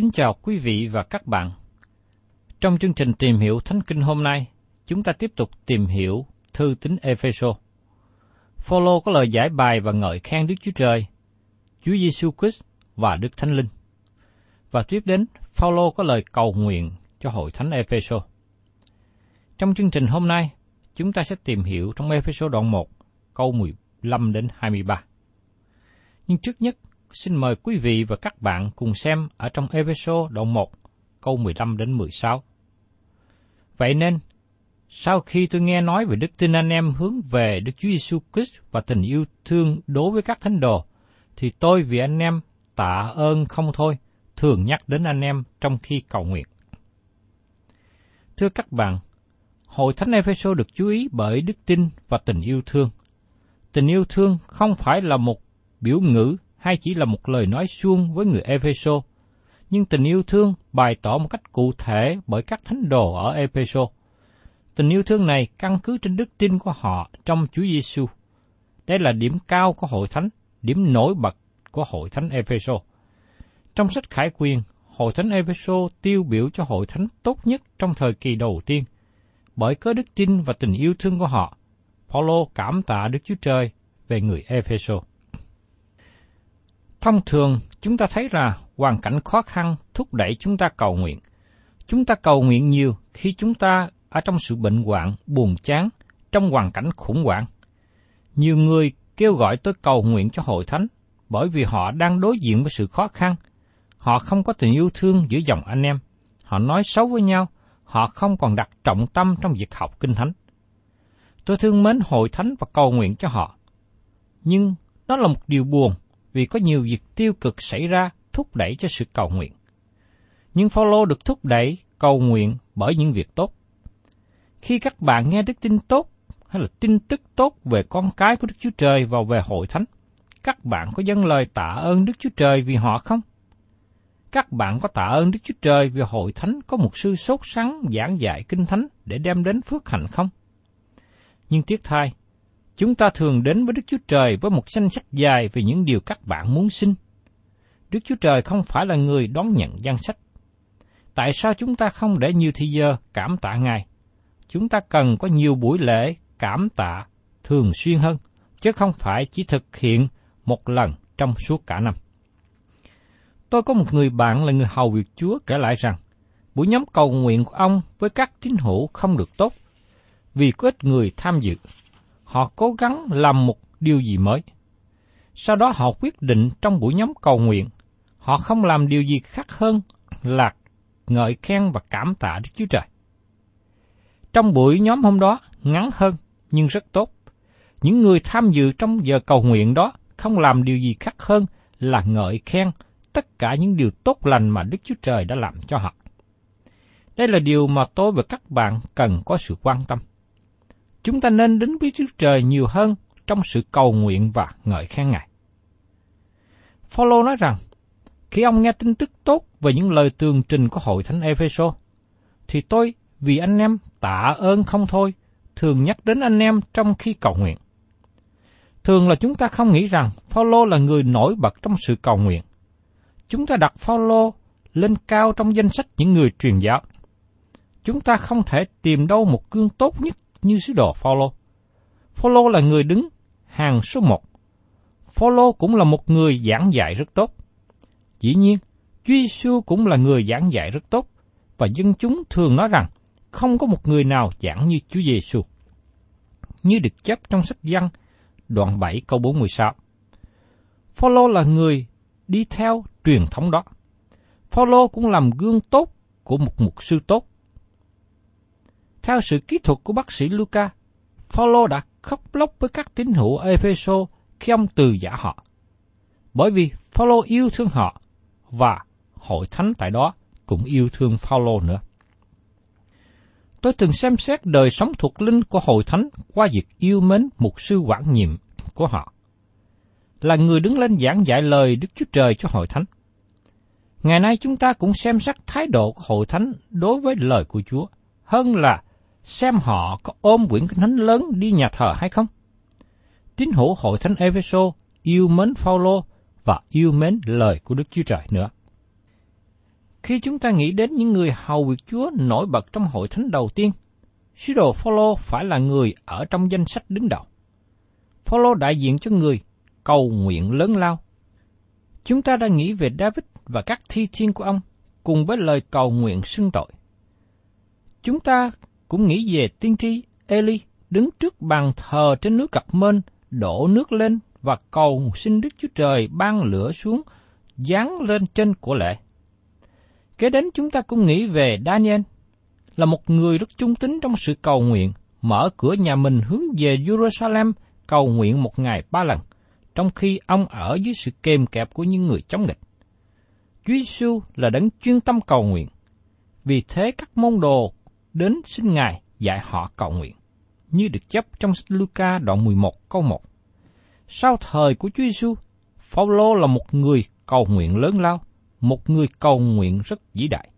Kính chào quý vị và các bạn. Trong chương trình tìm hiểu Thánh Kinh hôm nay, chúng ta tiếp tục tìm hiểu thư tín Epheso. Phaolô có lời giải bài và ngợi khen Đức Chúa Trời, Chúa Giêsu Christ và Đức Thánh Linh. Và tiếp đến, Phaolô có lời cầu nguyện cho hội thánh Epheso. Trong chương trình hôm nay, chúng ta sẽ tìm hiểu trong Epheso đoạn 1, câu 15 đến 23. Nhưng trước nhất, xin mời quý vị và các bạn cùng xem ở trong Epheso đoạn 1, câu 15 đến 16. Vậy nên, sau khi tôi nghe nói về đức tin anh em hướng về Đức Chúa Giêsu Christ và tình yêu thương đối với các thánh đồ, thì tôi vì anh em tạ ơn không thôi, thường nhắc đến anh em trong khi cầu nguyện. Thưa các bạn, Hội Thánh Epheso được chú ý bởi đức tin và tình yêu thương. Tình yêu thương không phải là một biểu ngữ hay chỉ là một lời nói suông với người Epheso, nhưng tình yêu thương bày tỏ một cách cụ thể bởi các thánh đồ ở Epheso. Tình yêu thương này căn cứ trên đức tin của họ trong Chúa Giêsu. Đây là điểm cao của hội thánh, điểm nổi bật của hội thánh Epheso. Trong sách Khải Quyền, hội thánh Epheso tiêu biểu cho hội thánh tốt nhất trong thời kỳ đầu tiên. Bởi cớ đức tin và tình yêu thương của họ, Paulo cảm tạ Đức Chúa Trời về người Epheso. Thông thường, chúng ta thấy là hoàn cảnh khó khăn thúc đẩy chúng ta cầu nguyện. Chúng ta cầu nguyện nhiều khi chúng ta ở trong sự bệnh hoạn, buồn chán, trong hoàn cảnh khủng hoảng. Nhiều người kêu gọi tôi cầu nguyện cho hội thánh bởi vì họ đang đối diện với sự khó khăn. Họ không có tình yêu thương giữa dòng anh em. Họ nói xấu với nhau. Họ không còn đặt trọng tâm trong việc học kinh thánh. Tôi thương mến hội thánh và cầu nguyện cho họ. Nhưng đó là một điều buồn vì có nhiều việc tiêu cực xảy ra thúc đẩy cho sự cầu nguyện. Nhưng Phaolô được thúc đẩy cầu nguyện bởi những việc tốt. Khi các bạn nghe đức tin tốt hay là tin tức tốt về con cái của Đức Chúa Trời vào về hội thánh, các bạn có dâng lời tạ ơn Đức Chúa Trời vì họ không? Các bạn có tạ ơn Đức Chúa Trời vì hội thánh có một sư sốt sắng giảng dạy kinh thánh để đem đến phước hạnh không? Nhưng tiếc thay, chúng ta thường đến với Đức Chúa Trời với một danh sách dài về những điều các bạn muốn xin. Đức Chúa Trời không phải là người đón nhận danh sách. Tại sao chúng ta không để nhiều thời giờ cảm tạ Ngài? Chúng ta cần có nhiều buổi lễ cảm tạ thường xuyên hơn, chứ không phải chỉ thực hiện một lần trong suốt cả năm. Tôi có một người bạn là người hầu việc Chúa kể lại rằng, buổi nhóm cầu nguyện của ông với các tín hữu không được tốt, vì có ít người tham dự. Họ cố gắng làm một điều gì mới. Sau đó họ quyết định trong buổi nhóm cầu nguyện, họ không làm điều gì khác hơn là ngợi khen và cảm tạ Đức Chúa Trời. Trong buổi nhóm hôm đó, ngắn hơn nhưng rất tốt. Những người tham dự trong giờ cầu nguyện đó không làm điều gì khác hơn là ngợi khen tất cả những điều tốt lành mà Đức Chúa Trời đã làm cho họ. Đây là điều mà tôi và các bạn cần có sự quan tâm. Chúng ta nên đến với Chúa Trời nhiều hơn trong sự cầu nguyện và ngợi khen Ngài. Phaolô nói rằng, khi ông nghe tin tức tốt về những lời tường trình của hội thánh Epheso, thì tôi vì anh em tạ ơn không thôi, thường nhắc đến anh em trong khi cầu nguyện. Thường là chúng ta không nghĩ rằng Phaolô là người nổi bật trong sự cầu nguyện. Chúng ta đặt Phaolô lên cao trong danh sách những người truyền giáo. Chúng ta không thể tìm đâu một gương tốt nhất như sứ đồ Phaolô. Phaolô là người đứng hàng số một. Phaolô cũng là một người giảng dạy rất tốt. Dĩ nhiên, Chúa Giêsu cũng là người giảng dạy rất tốt, và dân chúng thường nói rằng không có một người nào giảng như Chúa Giêsu. Như được chép trong sách Giăng, đoạn 7 câu 46. Phaolô là người đi theo truyền thống đó. Phaolô cũng làm gương tốt của một mục sư tốt. Theo sự kỹ thuật của bác sĩ Luca, Phaolô đã khóc lóc với các tín hữu Epheso khi ông từ giả họ. Bởi vì Phaolô yêu thương họ và hội thánh tại đó cũng yêu thương Phaolô nữa. Tôi từng xem xét đời sống thuộc linh của hội thánh qua việc yêu mến mục sư quản nhiệm của họ. Là người đứng lên giảng dạy lời Đức Chúa Trời cho hội thánh. Ngày nay chúng ta cũng xem xét thái độ của hội thánh đối với lời của Chúa, hơn là xem họ có ôm quyển kinh thánh lớn đi nhà thờ hay không. Tín hữu hội thánh Epheso yêu mến Phaolô và yêu mến lời của Đức Chúa Trời nữa. Khi chúng ta nghĩ đến những người hầu việc Chúa nổi bật trong hội thánh đầu tiên, sứ đồ Phaolô phải là người ở trong danh sách đứng đầu. Phaolô đại diện cho người cầu nguyện lớn lao. Chúng ta đã nghĩ về David và các thi thiên của ông cùng với lời cầu nguyện xưng tội. Chúng ta cũng nghĩ về tiên tri Eli đứng trước bàn thờ trên núi Cập Mên, đổ nước lên và cầu xin Đức Chúa Trời ban lửa xuống, giáng lên trên của lệ. Kế đến chúng ta cũng nghĩ về Daniel, là một người rất trung tín trong sự cầu nguyện, mở cửa nhà mình hướng về Jerusalem cầu nguyện một ngày ba lần, trong khi ông ở dưới sự kềm kẹp của những người chống nghịch. Chúa Giêsu là đấng chuyên tâm cầu nguyện. Vì thế các môn đồ đến xin Ngài dạy họ cầu nguyện, như được chấp trong sách Luca đoạn 11 câu 1. Sau thời của Chúa Giêsu, Phaolô là một người cầu nguyện lớn lao, một người cầu nguyện rất vĩ đại.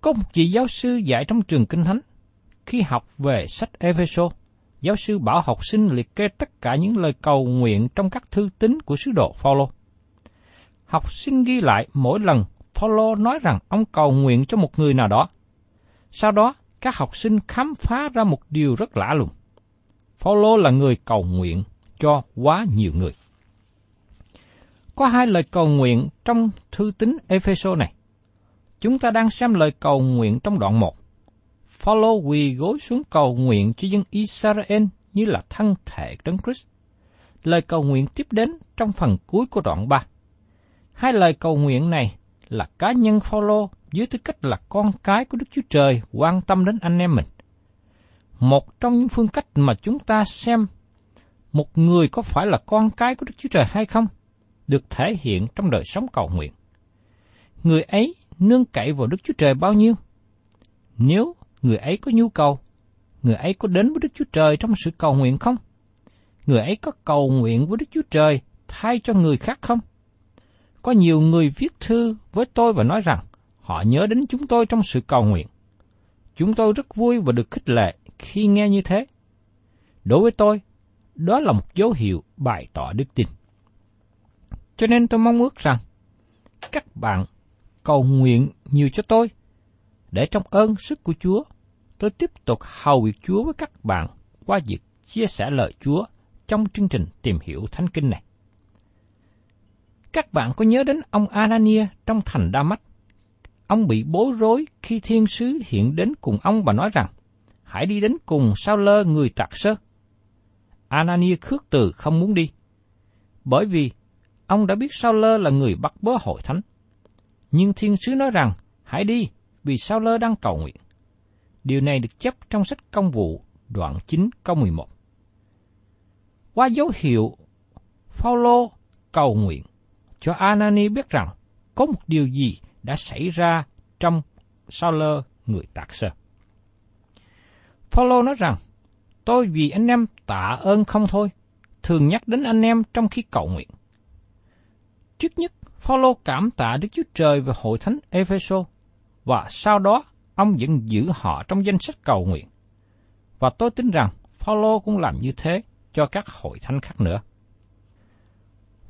Có một vị giáo sư dạy trong trường Kinh Thánh, khi học về sách Epheso, giáo sư bảo học sinh liệt kê tất cả những lời cầu nguyện trong các thư tín của sứ đồ Phaolô. Học sinh ghi lại mỗi lần Phaolô nói rằng ông cầu nguyện cho một người nào đó. Sau đó, các học sinh khám phá ra một điều rất lạ lùng. Phaolô là người cầu nguyện cho quá nhiều người. Có hai lời cầu nguyện trong thư tín Epheso này. Chúng ta đang xem lời cầu nguyện trong đoạn 1. Phaolô quỳ gối xuống cầu nguyện cho dân Israel như là thân thể Đấng Christ. Lời cầu nguyện tiếp đến trong phần cuối của đoạn 3. Hai lời cầu nguyện này là cá nhân Phaolô dưới tư cách là con cái của Đức Chúa Trời quan tâm đến anh em mình. Một trong những phương cách mà chúng ta xem một người có phải là con cái của Đức Chúa Trời hay không được thể hiện trong đời sống cầu nguyện. Người ấy nương cậy vào Đức Chúa Trời bao nhiêu? Nếu người ấy có nhu cầu, người ấy có đến với Đức Chúa Trời trong sự cầu nguyện không? Người ấy có cầu nguyện với Đức Chúa Trời thay cho người khác không? Có nhiều người viết thư với tôi và nói rằng họ nhớ đến chúng tôi trong sự cầu nguyện. Chúng tôi rất vui và được khích lệ khi nghe như thế. Đối với tôi, đó là một dấu hiệu bày tỏ đức tin. Cho nên tôi mong ước rằng các bạn cầu nguyện nhiều cho tôi, để trong ơn sức của Chúa, tôi tiếp tục hầu việc Chúa với các bạn qua việc chia sẻ lời Chúa trong chương trình tìm hiểu Thánh Kinh này. Các bạn có nhớ đến ông Anania trong thành Đa Mách? Ông bị bối rối khi thiên sứ hiện đến cùng ông và nói rằng, hãy đi đến cùng sao lơ người tạc sơ. Anania khước từ không muốn đi, bởi vì ông đã biết sao lơ là người bắt bớ hội thánh. Nhưng thiên sứ nói rằng, hãy đi, vì sao lơ đang cầu nguyện. Điều này được chấp trong sách công vụ đoạn 9 câu 11. Qua dấu hiệu, Phaolô cầu nguyện cho Anani biết rằng có một điều gì đã xảy ra trong sao lơ người tạc sơ. Phaolô nói rằng, tôi vì anh em tạ ơn không thôi, thường nhắc đến anh em trong khi cầu nguyện. Trước nhất, Phaolô cảm tạ Đức Chúa Trời và hội thánh Epheso và sau đó ông vẫn giữ họ trong danh sách cầu nguyện. Và tôi tin rằng Phaolô cũng làm như thế cho các hội thánh khác nữa.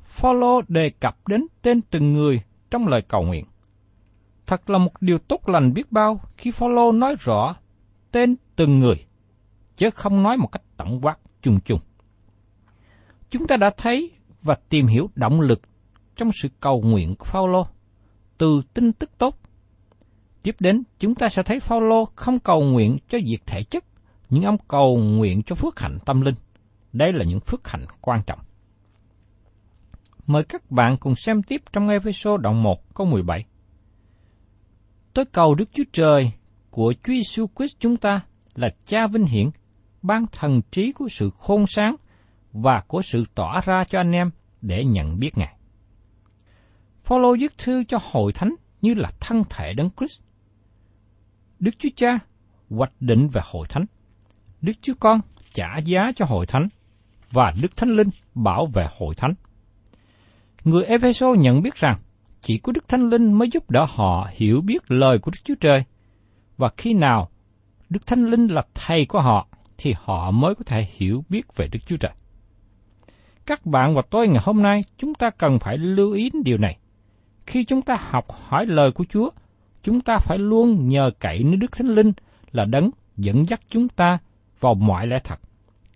Phaolô đề cập đến tên từng người trong lời cầu nguyện. Thật là một điều tốt lành biết bao khi Phaolô nói rõ tên từng người, chứ không nói một cách tổng quát chung chung. Chúng ta đã thấy và tìm hiểu động lực trong sự cầu nguyện của Phaolô từ tin tức tốt. Tiếp đến, chúng ta sẽ thấy Phaolô không cầu nguyện cho việc thể chất, nhưng ông cầu nguyện cho phước hạnh tâm linh. Đây là những phước hạnh quan trọng. Mời các bạn cùng xem tiếp trong Ephesos đoạn 1 câu 17. Tôi cầu Đức Chúa Trời của Chúa Giêsu Christ chúng ta là Cha vinh hiển, ban thần trí của sự khôn sáng và của sự tỏa ra cho anh em để nhận biết Ngài. Phaolô viết thư cho hội thánh như là thân thể đấng Christ. Đức Chúa Cha hoạch định về hội thánh. Đức Chúa Con trả giá cho hội thánh và Đức Thánh Linh bảo vệ hội thánh. Người Epheso nhận biết rằng chỉ có Đức Thánh Linh mới giúp đỡ họ hiểu biết lời của Đức Chúa Trời. Và khi nào Đức Thánh Linh là thầy của họ, thì họ mới có thể hiểu biết về Đức Chúa Trời. Các bạn và tôi ngày hôm nay, chúng ta cần phải lưu ý điều này. Khi chúng ta học hỏi lời của Chúa, chúng ta phải luôn nhờ cậy nơi Đức Thánh Linh là đấng dẫn dắt chúng ta vào mọi lẽ thật,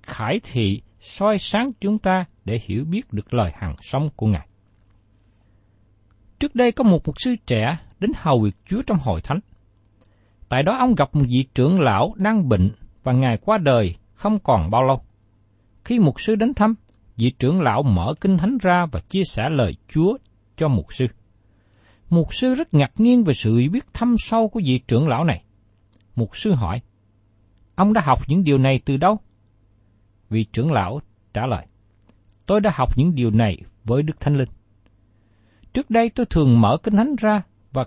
khải thị soi sáng chúng ta để hiểu biết được lời hằng sống của Ngài. Trước đây có một mục sư trẻ đến hầu việc Chúa trong hội thánh. Tại đó ông gặp một vị trưởng lão đang bệnh và Ngài qua đời không còn bao lâu. Khi mục sư đến thăm, vị trưởng lão mở kinh thánh ra và chia sẻ lời Chúa cho mục sư. Mục sư rất ngạc nhiên về sự biết thâm sâu của vị trưởng lão này. Mục sư hỏi, ông đã học những điều này từ đâu? Vị trưởng lão trả lời, tôi đã học những điều này với Đức Thánh Linh. Trước đây tôi thường mở kinh thánh ra và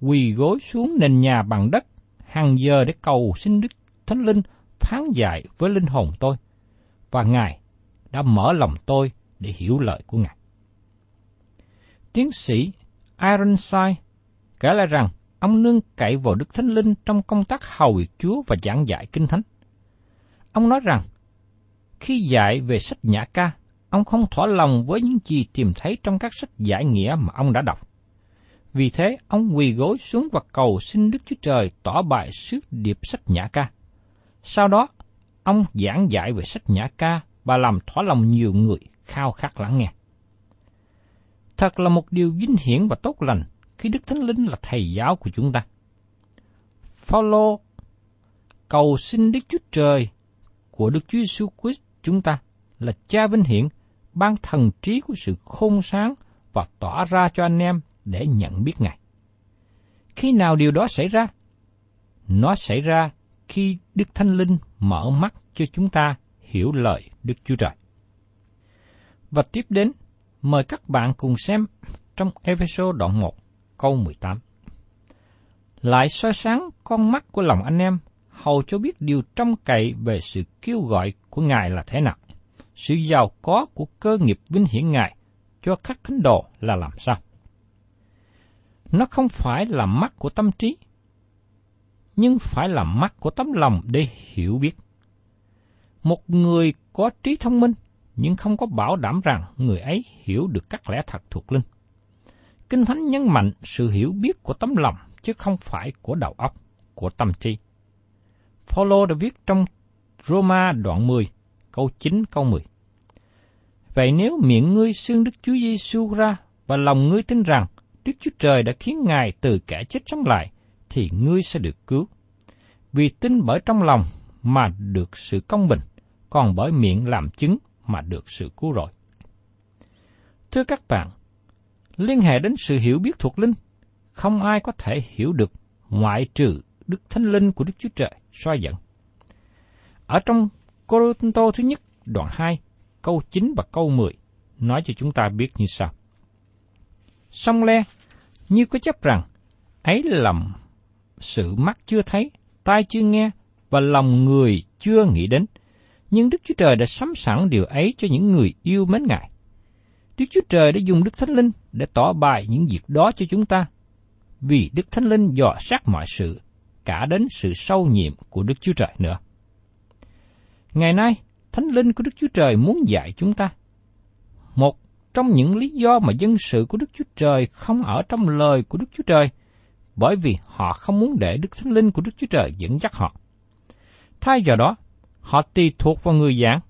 quỳ gối xuống nền nhà bằng đất hàng giờ để cầu xin Đức Thánh Linh phán dạy với linh hồn tôi. Và Ngài đã mở lòng tôi để hiểu lời của Ngài. Tiến sĩ Ironside kể lại rằng ông nương cậy vào Đức Thánh Linh trong công tác hầu việc Chúa và giảng dạy Kinh Thánh. Ông nói rằng, khi dạy về sách Nhã Ca, ông không thỏa lòng với những gì tìm thấy trong các sách giải nghĩa mà ông đã đọc. Vì thế, ông quỳ gối xuống và cầu xin Đức Chúa Trời tỏ bài sứ điệp sách Nhã Ca. Sau đó, ông giảng dạy về sách Nhã Ca và làm thỏa lòng nhiều người khao khát lắng nghe. Thật là một điều vinh hiển và tốt lành khi Đức Thánh Linh là thầy giáo của chúng ta. Phaolô cầu xin Đức Chúa Trời của Đức Chúa Jesus Christ chúng ta là Cha vinh hiển ban thần trí của sự khôn sáng và tỏa ra cho anh em để nhận biết Ngài. Khi nào điều đó xảy ra? Nó xảy ra khi Đức Thánh Linh mở mắt cho chúng ta hiểu lời Đức Chúa Trời. Và tiếp đến, mời các bạn cùng xem trong Ephesos đoạn 1, câu 18. Lại soi sáng con mắt của lòng anh em, hầu cho biết điều trong cậy về sự kêu gọi của Ngài là thế nào sự giàu có của cơ nghiệp vinh hiển Ngài cho các thánh đồ là làm sao? Nó không phải là mắt của tâm trí, nhưng phải là mắt của tấm lòng để hiểu biết. Một người có trí thông minh, nhưng không có bảo đảm rằng người ấy hiểu được các lẽ thật thuộc linh. Kinh Thánh nhấn mạnh sự hiểu biết của tấm lòng, chứ không phải của đầu óc, của tâm trí. Paulo đã viết trong Roma đoạn 10, câu 9 câu 10. Vậy nếu miệng ngươi xưng Đức Chúa Giêsu ra và lòng ngươi tin rằng Đức Chúa Trời đã khiến Ngài từ kẻ chết sống lại, thì ngươi sẽ được cứu. Vì tin bởi trong lòng mà được sự công bình, còn bởi miệng làm chứng mà được sự cứu rỗi. Thưa các bạn, liên hệ đến sự hiểu biết thuộc linh, không ai có thể hiểu được ngoại trừ Đức Thánh Linh của Đức Chúa Trời soi dẫn. Ở trong Corinto thứ nhất, đoạn 2, câu 9 và câu 10, nói cho chúng ta biết như sau. Song le, như có chấp rằng, ấy là sự mắt chưa thấy, tai chưa nghe, và lòng người chưa nghĩ đến. Nhưng Đức Chúa Trời đã sắm sẵn điều ấy cho những người yêu mến Ngài. Đức Chúa Trời đã dùng Đức Thánh Linh để tỏ bài những việc đó cho chúng ta, vì Đức Thánh Linh dò sát mọi sự, cả đến sự sâu nhiệm của Đức Chúa Trời nữa. Ngày nay, Thánh Linh của Đức Chúa Trời muốn dạy chúng ta. Một trong những lý do mà dân sự của Đức Chúa Trời không ở trong lời của Đức Chúa Trời, bởi vì họ không muốn để Đức Thánh Linh của Đức Chúa Trời dẫn dắt họ. Thay vào đó, họ tùy thuộc vào người giảng,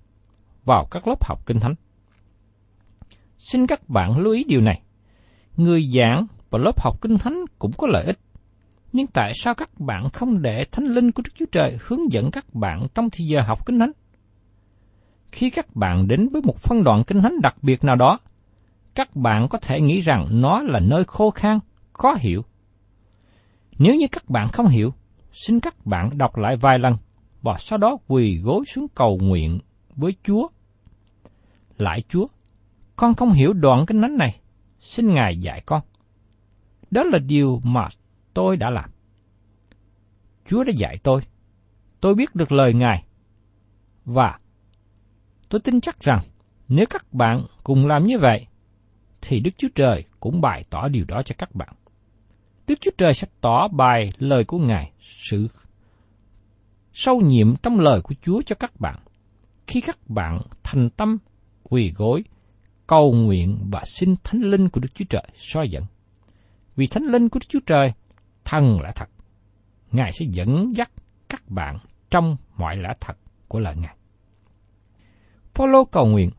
vào các lớp học kinh thánh. Xin các bạn lưu ý điều này. Người giảng và lớp học kinh thánh cũng có lợi ích. Nhưng tại sao các bạn không để Thánh Linh của Đức Chúa Trời hướng dẫn các bạn trong thời giờ học kinh thánh? Khi các bạn đến với một phân đoạn kinh thánh đặc biệt nào đó, các bạn có thể nghĩ rằng nó là nơi khô khan, khó hiểu. Nếu như các bạn không hiểu, xin các bạn đọc lại vài lần và sau đó quỳ gối xuống cầu nguyện với Chúa. Lại Chúa, con không hiểu đoạn kinh thánh này, xin Ngài dạy con. Đó là điều mà tôi đã làm. Chúa đã dạy tôi. Tôi biết được lời Ngài. Và tôi tin chắc rằng nếu các bạn cùng làm như vậy, thì Đức Chúa Trời cũng bày tỏ điều đó cho các bạn. Đức Chúa Trời sẽ tỏ bài lời của Ngài, sự sâu nhiệm trong lời của Chúa cho các bạn. Khi các bạn thành tâm, quỳ gối, cầu nguyện và xin Thánh Linh của Đức Chúa Trời soi dẫn. Vì Thánh Linh của Đức Chúa Trời, thần lẽ thật. Ngài sẽ dẫn dắt các bạn trong mọi lẽ thật của lời Ngài. Phaolô cầu nguyện,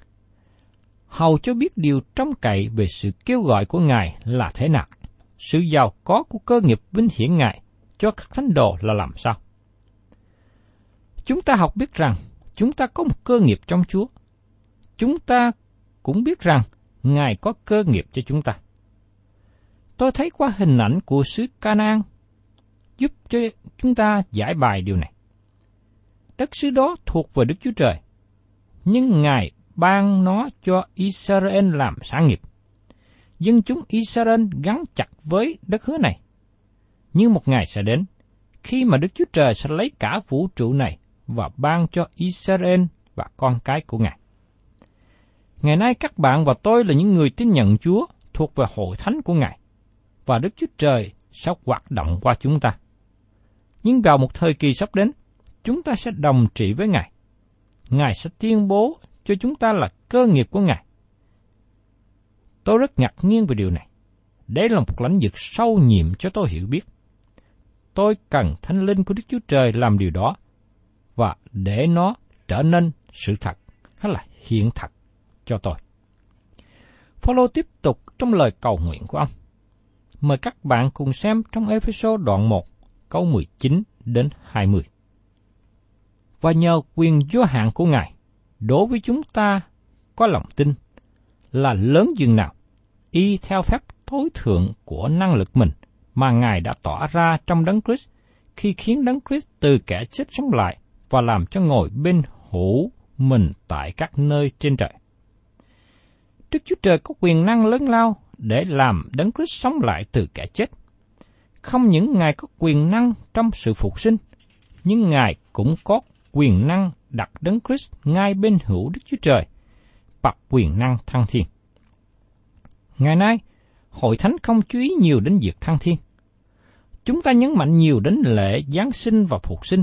hầu cho biết điều trong cậy về sự kêu gọi của Ngài là thế nào, sự giàu có của cơ nghiệp vinh hiển Ngài cho các thánh đồ là làm sao. Chúng ta học biết rằng chúng ta có một cơ nghiệp trong Chúa. Chúng ta cũng biết rằng Ngài có cơ nghiệp cho chúng ta. Tôi thấy qua hình ảnh của xứ Canaan giúp cho chúng ta giải bài điều này. Đất xứ đó thuộc về Đức Chúa Trời, nhưng Ngài ban nó cho Israel làm sản nghiệp. Dân chúng Israel gắn chặt với đất hứa này. Nhưng một ngày sẽ đến, khi mà Đức Chúa Trời sẽ lấy cả vũ trụ này và ban cho Israel và con cái của Ngài. Ngày nay các bạn và tôi là những người tin nhận Chúa thuộc về hội thánh của Ngài, và Đức Chúa Trời sẽ hoạt động qua chúng ta. Nhưng vào một thời kỳ sắp đến, chúng ta sẽ đồng trị với Ngài. Ngài sẽ tuyên bố cho chúng ta là cơ nghiệp của Ngài. Tôi rất ngạc nhiên về điều này. Đây là một lãnh vực sâu nhiệm cho tôi hiểu biết. Tôi cần thánh linh của Đức Chúa Trời làm điều đó và để nó trở nên sự thật hay là hiện thật cho tôi. Phaolô tiếp tục trong lời cầu nguyện của ông. Mời các bạn cùng xem trong Ephesos đoạn 1, câu 19 đến 20. Và nhờ quyền vô hạn của Ngài, đối với chúng ta có lòng tin là lớn dường nào, y theo phép tối thượng của năng lực mình mà Ngài đã tỏ ra trong đấng Christ khi khiến đấng Christ từ kẻ chết sống lại và làm cho ngồi bên hữu mình tại các nơi trên trời. Đức Chúa Trời có quyền năng lớn lao để làm đấng Christ sống lại từ kẻ chết. Không những Ngài có quyền năng trong sự phục sinh, nhưng Ngài cũng có quyền năng đặt đấng Christ ngay bên hữu Đức Chúa Trời, bậc quyền năng thăng thiên. Ngày nay, hội thánh không chú ý nhiều đến việc thăng thiên. Chúng ta nhấn mạnh nhiều đến lễ Giáng sinh và phục sinh,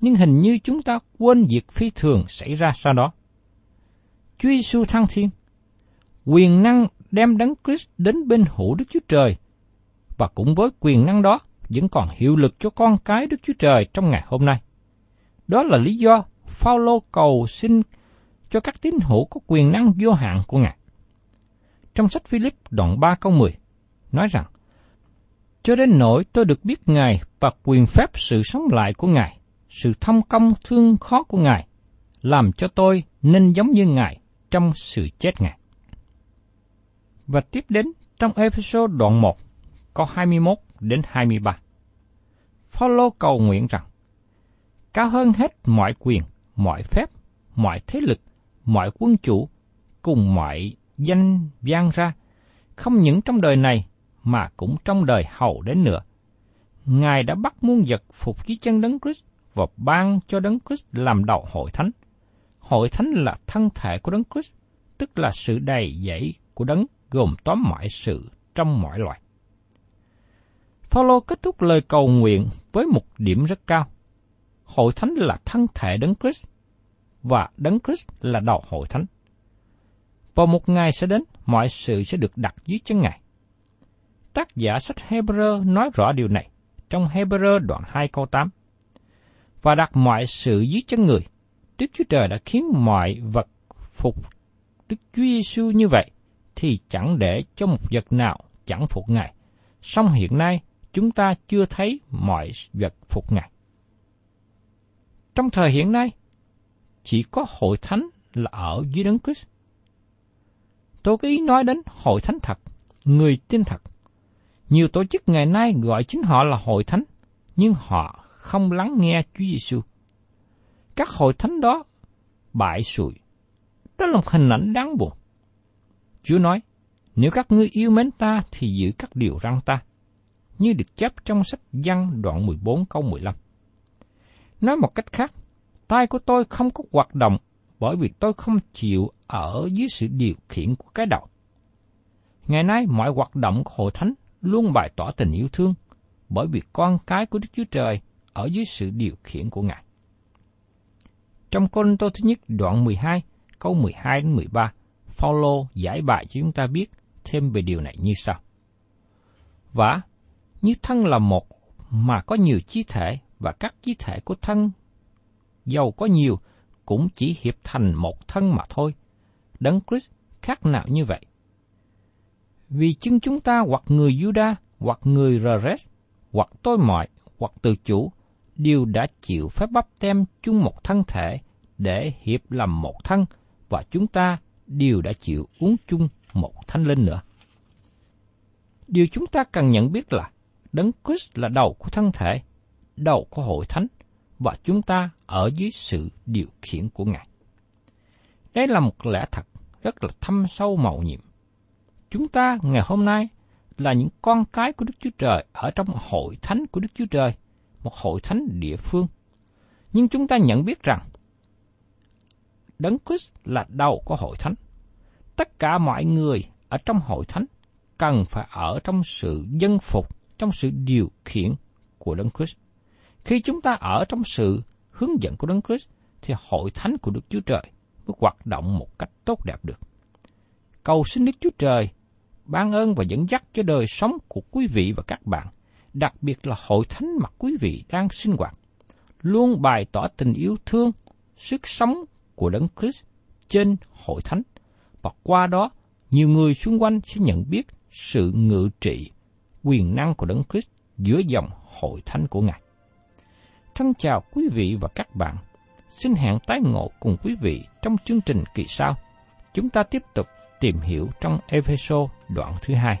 nhưng hình như chúng ta quên việc phi thường xảy ra sau đó. Chúa Giêsu thăng thiên, quyền năng đem đấng Christ đến bên hữu Đức Chúa Trời, và cũng với quyền năng đó vẫn còn hiệu lực cho con cái Đức Chúa Trời trong ngày hôm nay. Đó là lý do Phaolô cầu xin cho các tín hữu có quyền năng vô hạn của Ngài. Trong sách Philip đoạn 3 câu 10 nói rằng Cho đến nỗi tôi được biết Ngài và quyền phép sự sống lại của Ngài, sự thông công thương khó của Ngài, làm cho tôi nên giống như Ngài trong sự chết Ngài. Và tiếp đến trong episode đoạn 1, câu 21 đến 23. Phaolô cầu nguyện rằng, cao hơn hết mọi quyền, mọi phép, mọi thế lực, mọi quân chủ, cùng mọi danh vang ra, không những trong đời này mà cũng trong đời hầu đến nữa. Ngài đã bắt muôn vật phục dưới chân Đấng Christ và ban cho Đấng Christ làm đầu hội thánh. Hội thánh là thân thể của Đấng Christ, tức là sự đầy dẫy của Đấng gồm tóm mọi sự trong mọi loài. Phaolô kết thúc lời cầu nguyện với một điểm rất cao. Hội thánh là thân thể Đấng Christ và Đấng Christ là đầu hội thánh. Vào một ngày sẽ đến, mọi sự sẽ được đặt dưới chân Ngài. Tác giả sách Hebrew nói rõ điều này trong Hebrew đoạn 2 câu 8. Và đặt mọi sự dưới chân người, Đức Chúa Trời đã khiến mọi vật phục Đức Chúa Giêsu như vậy, thì chẳng để cho một vật nào chẳng phục Ngài. Song hiện nay, chúng ta chưa thấy mọi vật phục Ngài. Trong thời hiện nay, chỉ có hội thánh là ở dưới đấng Christ. Tôi có ý nói đến hội thánh thật, người tin thật. Nhiều tổ chức ngày nay gọi chính họ là hội thánh, nhưng họ không lắng nghe Chúa Giêsu. Các hội thánh đó bại sụi. Đó là một hình ảnh đáng buồn. Chúa nói, nếu các ngươi yêu mến ta thì giữ các điều răn ta, như được chép trong sách Văn đoạn 14 câu 15. Nói một cách khác, tay của tôi không có hoạt động bởi vì tôi không chịu ở dưới sự điều khiển của cái đầu. Ngày nay, mọi hoạt động của hội thánh luôn bày tỏ tình yêu thương, bởi vì con cái của Đức Chúa Trời ở dưới sự điều khiển của Ngài. Trong Côn Tô thứ nhất đoạn 12, câu 12 đến 13, Phaolô giải bài cho chúng ta biết thêm về điều này như sau. Và như thân là một mà có nhiều chi thể và các chi thể của thân dầu có nhiều cũng chỉ hiệp thành một thân mà thôi. Đấng Christ khác nào như vậy? Vì chân chúng ta hoặc người Juda, hoặc người Rores, hoặc tôi mọi, hoặc tự chủ, đều đã chịu phép bắp tem chung một thân thể để hiệp làm một thân, và chúng ta đều đã chịu uống chung một thánh linh nữa. Điều chúng ta cần nhận biết là Đấng Christ là đầu của thân thể, đầu của hội thánh, và chúng ta ở dưới sự điều khiển của Ngài. Đây là một lẽ thật rất là thâm sâu màu nhiệm. Chúng ta ngày hôm nay là những con cái của Đức Chúa Trời ở trong hội thánh của Đức Chúa Trời, một hội thánh địa phương. Nhưng chúng ta nhận biết rằng Đấng Christ là đầu của hội thánh. Tất cả mọi người ở trong hội thánh cần phải ở trong sự dân phục, trong sự điều khiển của Đấng Christ. Khi chúng ta ở trong sự hướng dẫn của Đấng Christ, thì hội thánh của Đức Chúa Trời mới hoạt động một cách tốt đẹp được. Cầu xin Đức Chúa Trời ban ơn và dẫn dắt cho đời sống của quý vị và các bạn, đặc biệt là hội thánh mà quý vị đang sinh hoạt, luôn bày tỏ tình yêu thương, sức sống của Đấng Christ trên hội thánh, và qua đó nhiều người xung quanh sẽ nhận biết sự ngự trị, quyền năng của Đấng Christ giữa dòng hội thánh của Ngài. Thân chào quý vị và các bạn. Xin hẹn tái ngộ cùng quý vị trong chương trình kỳ sau. Chúng ta tiếp tục tìm hiểu trong Epheso đoạn thứ hai.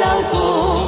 Có lâu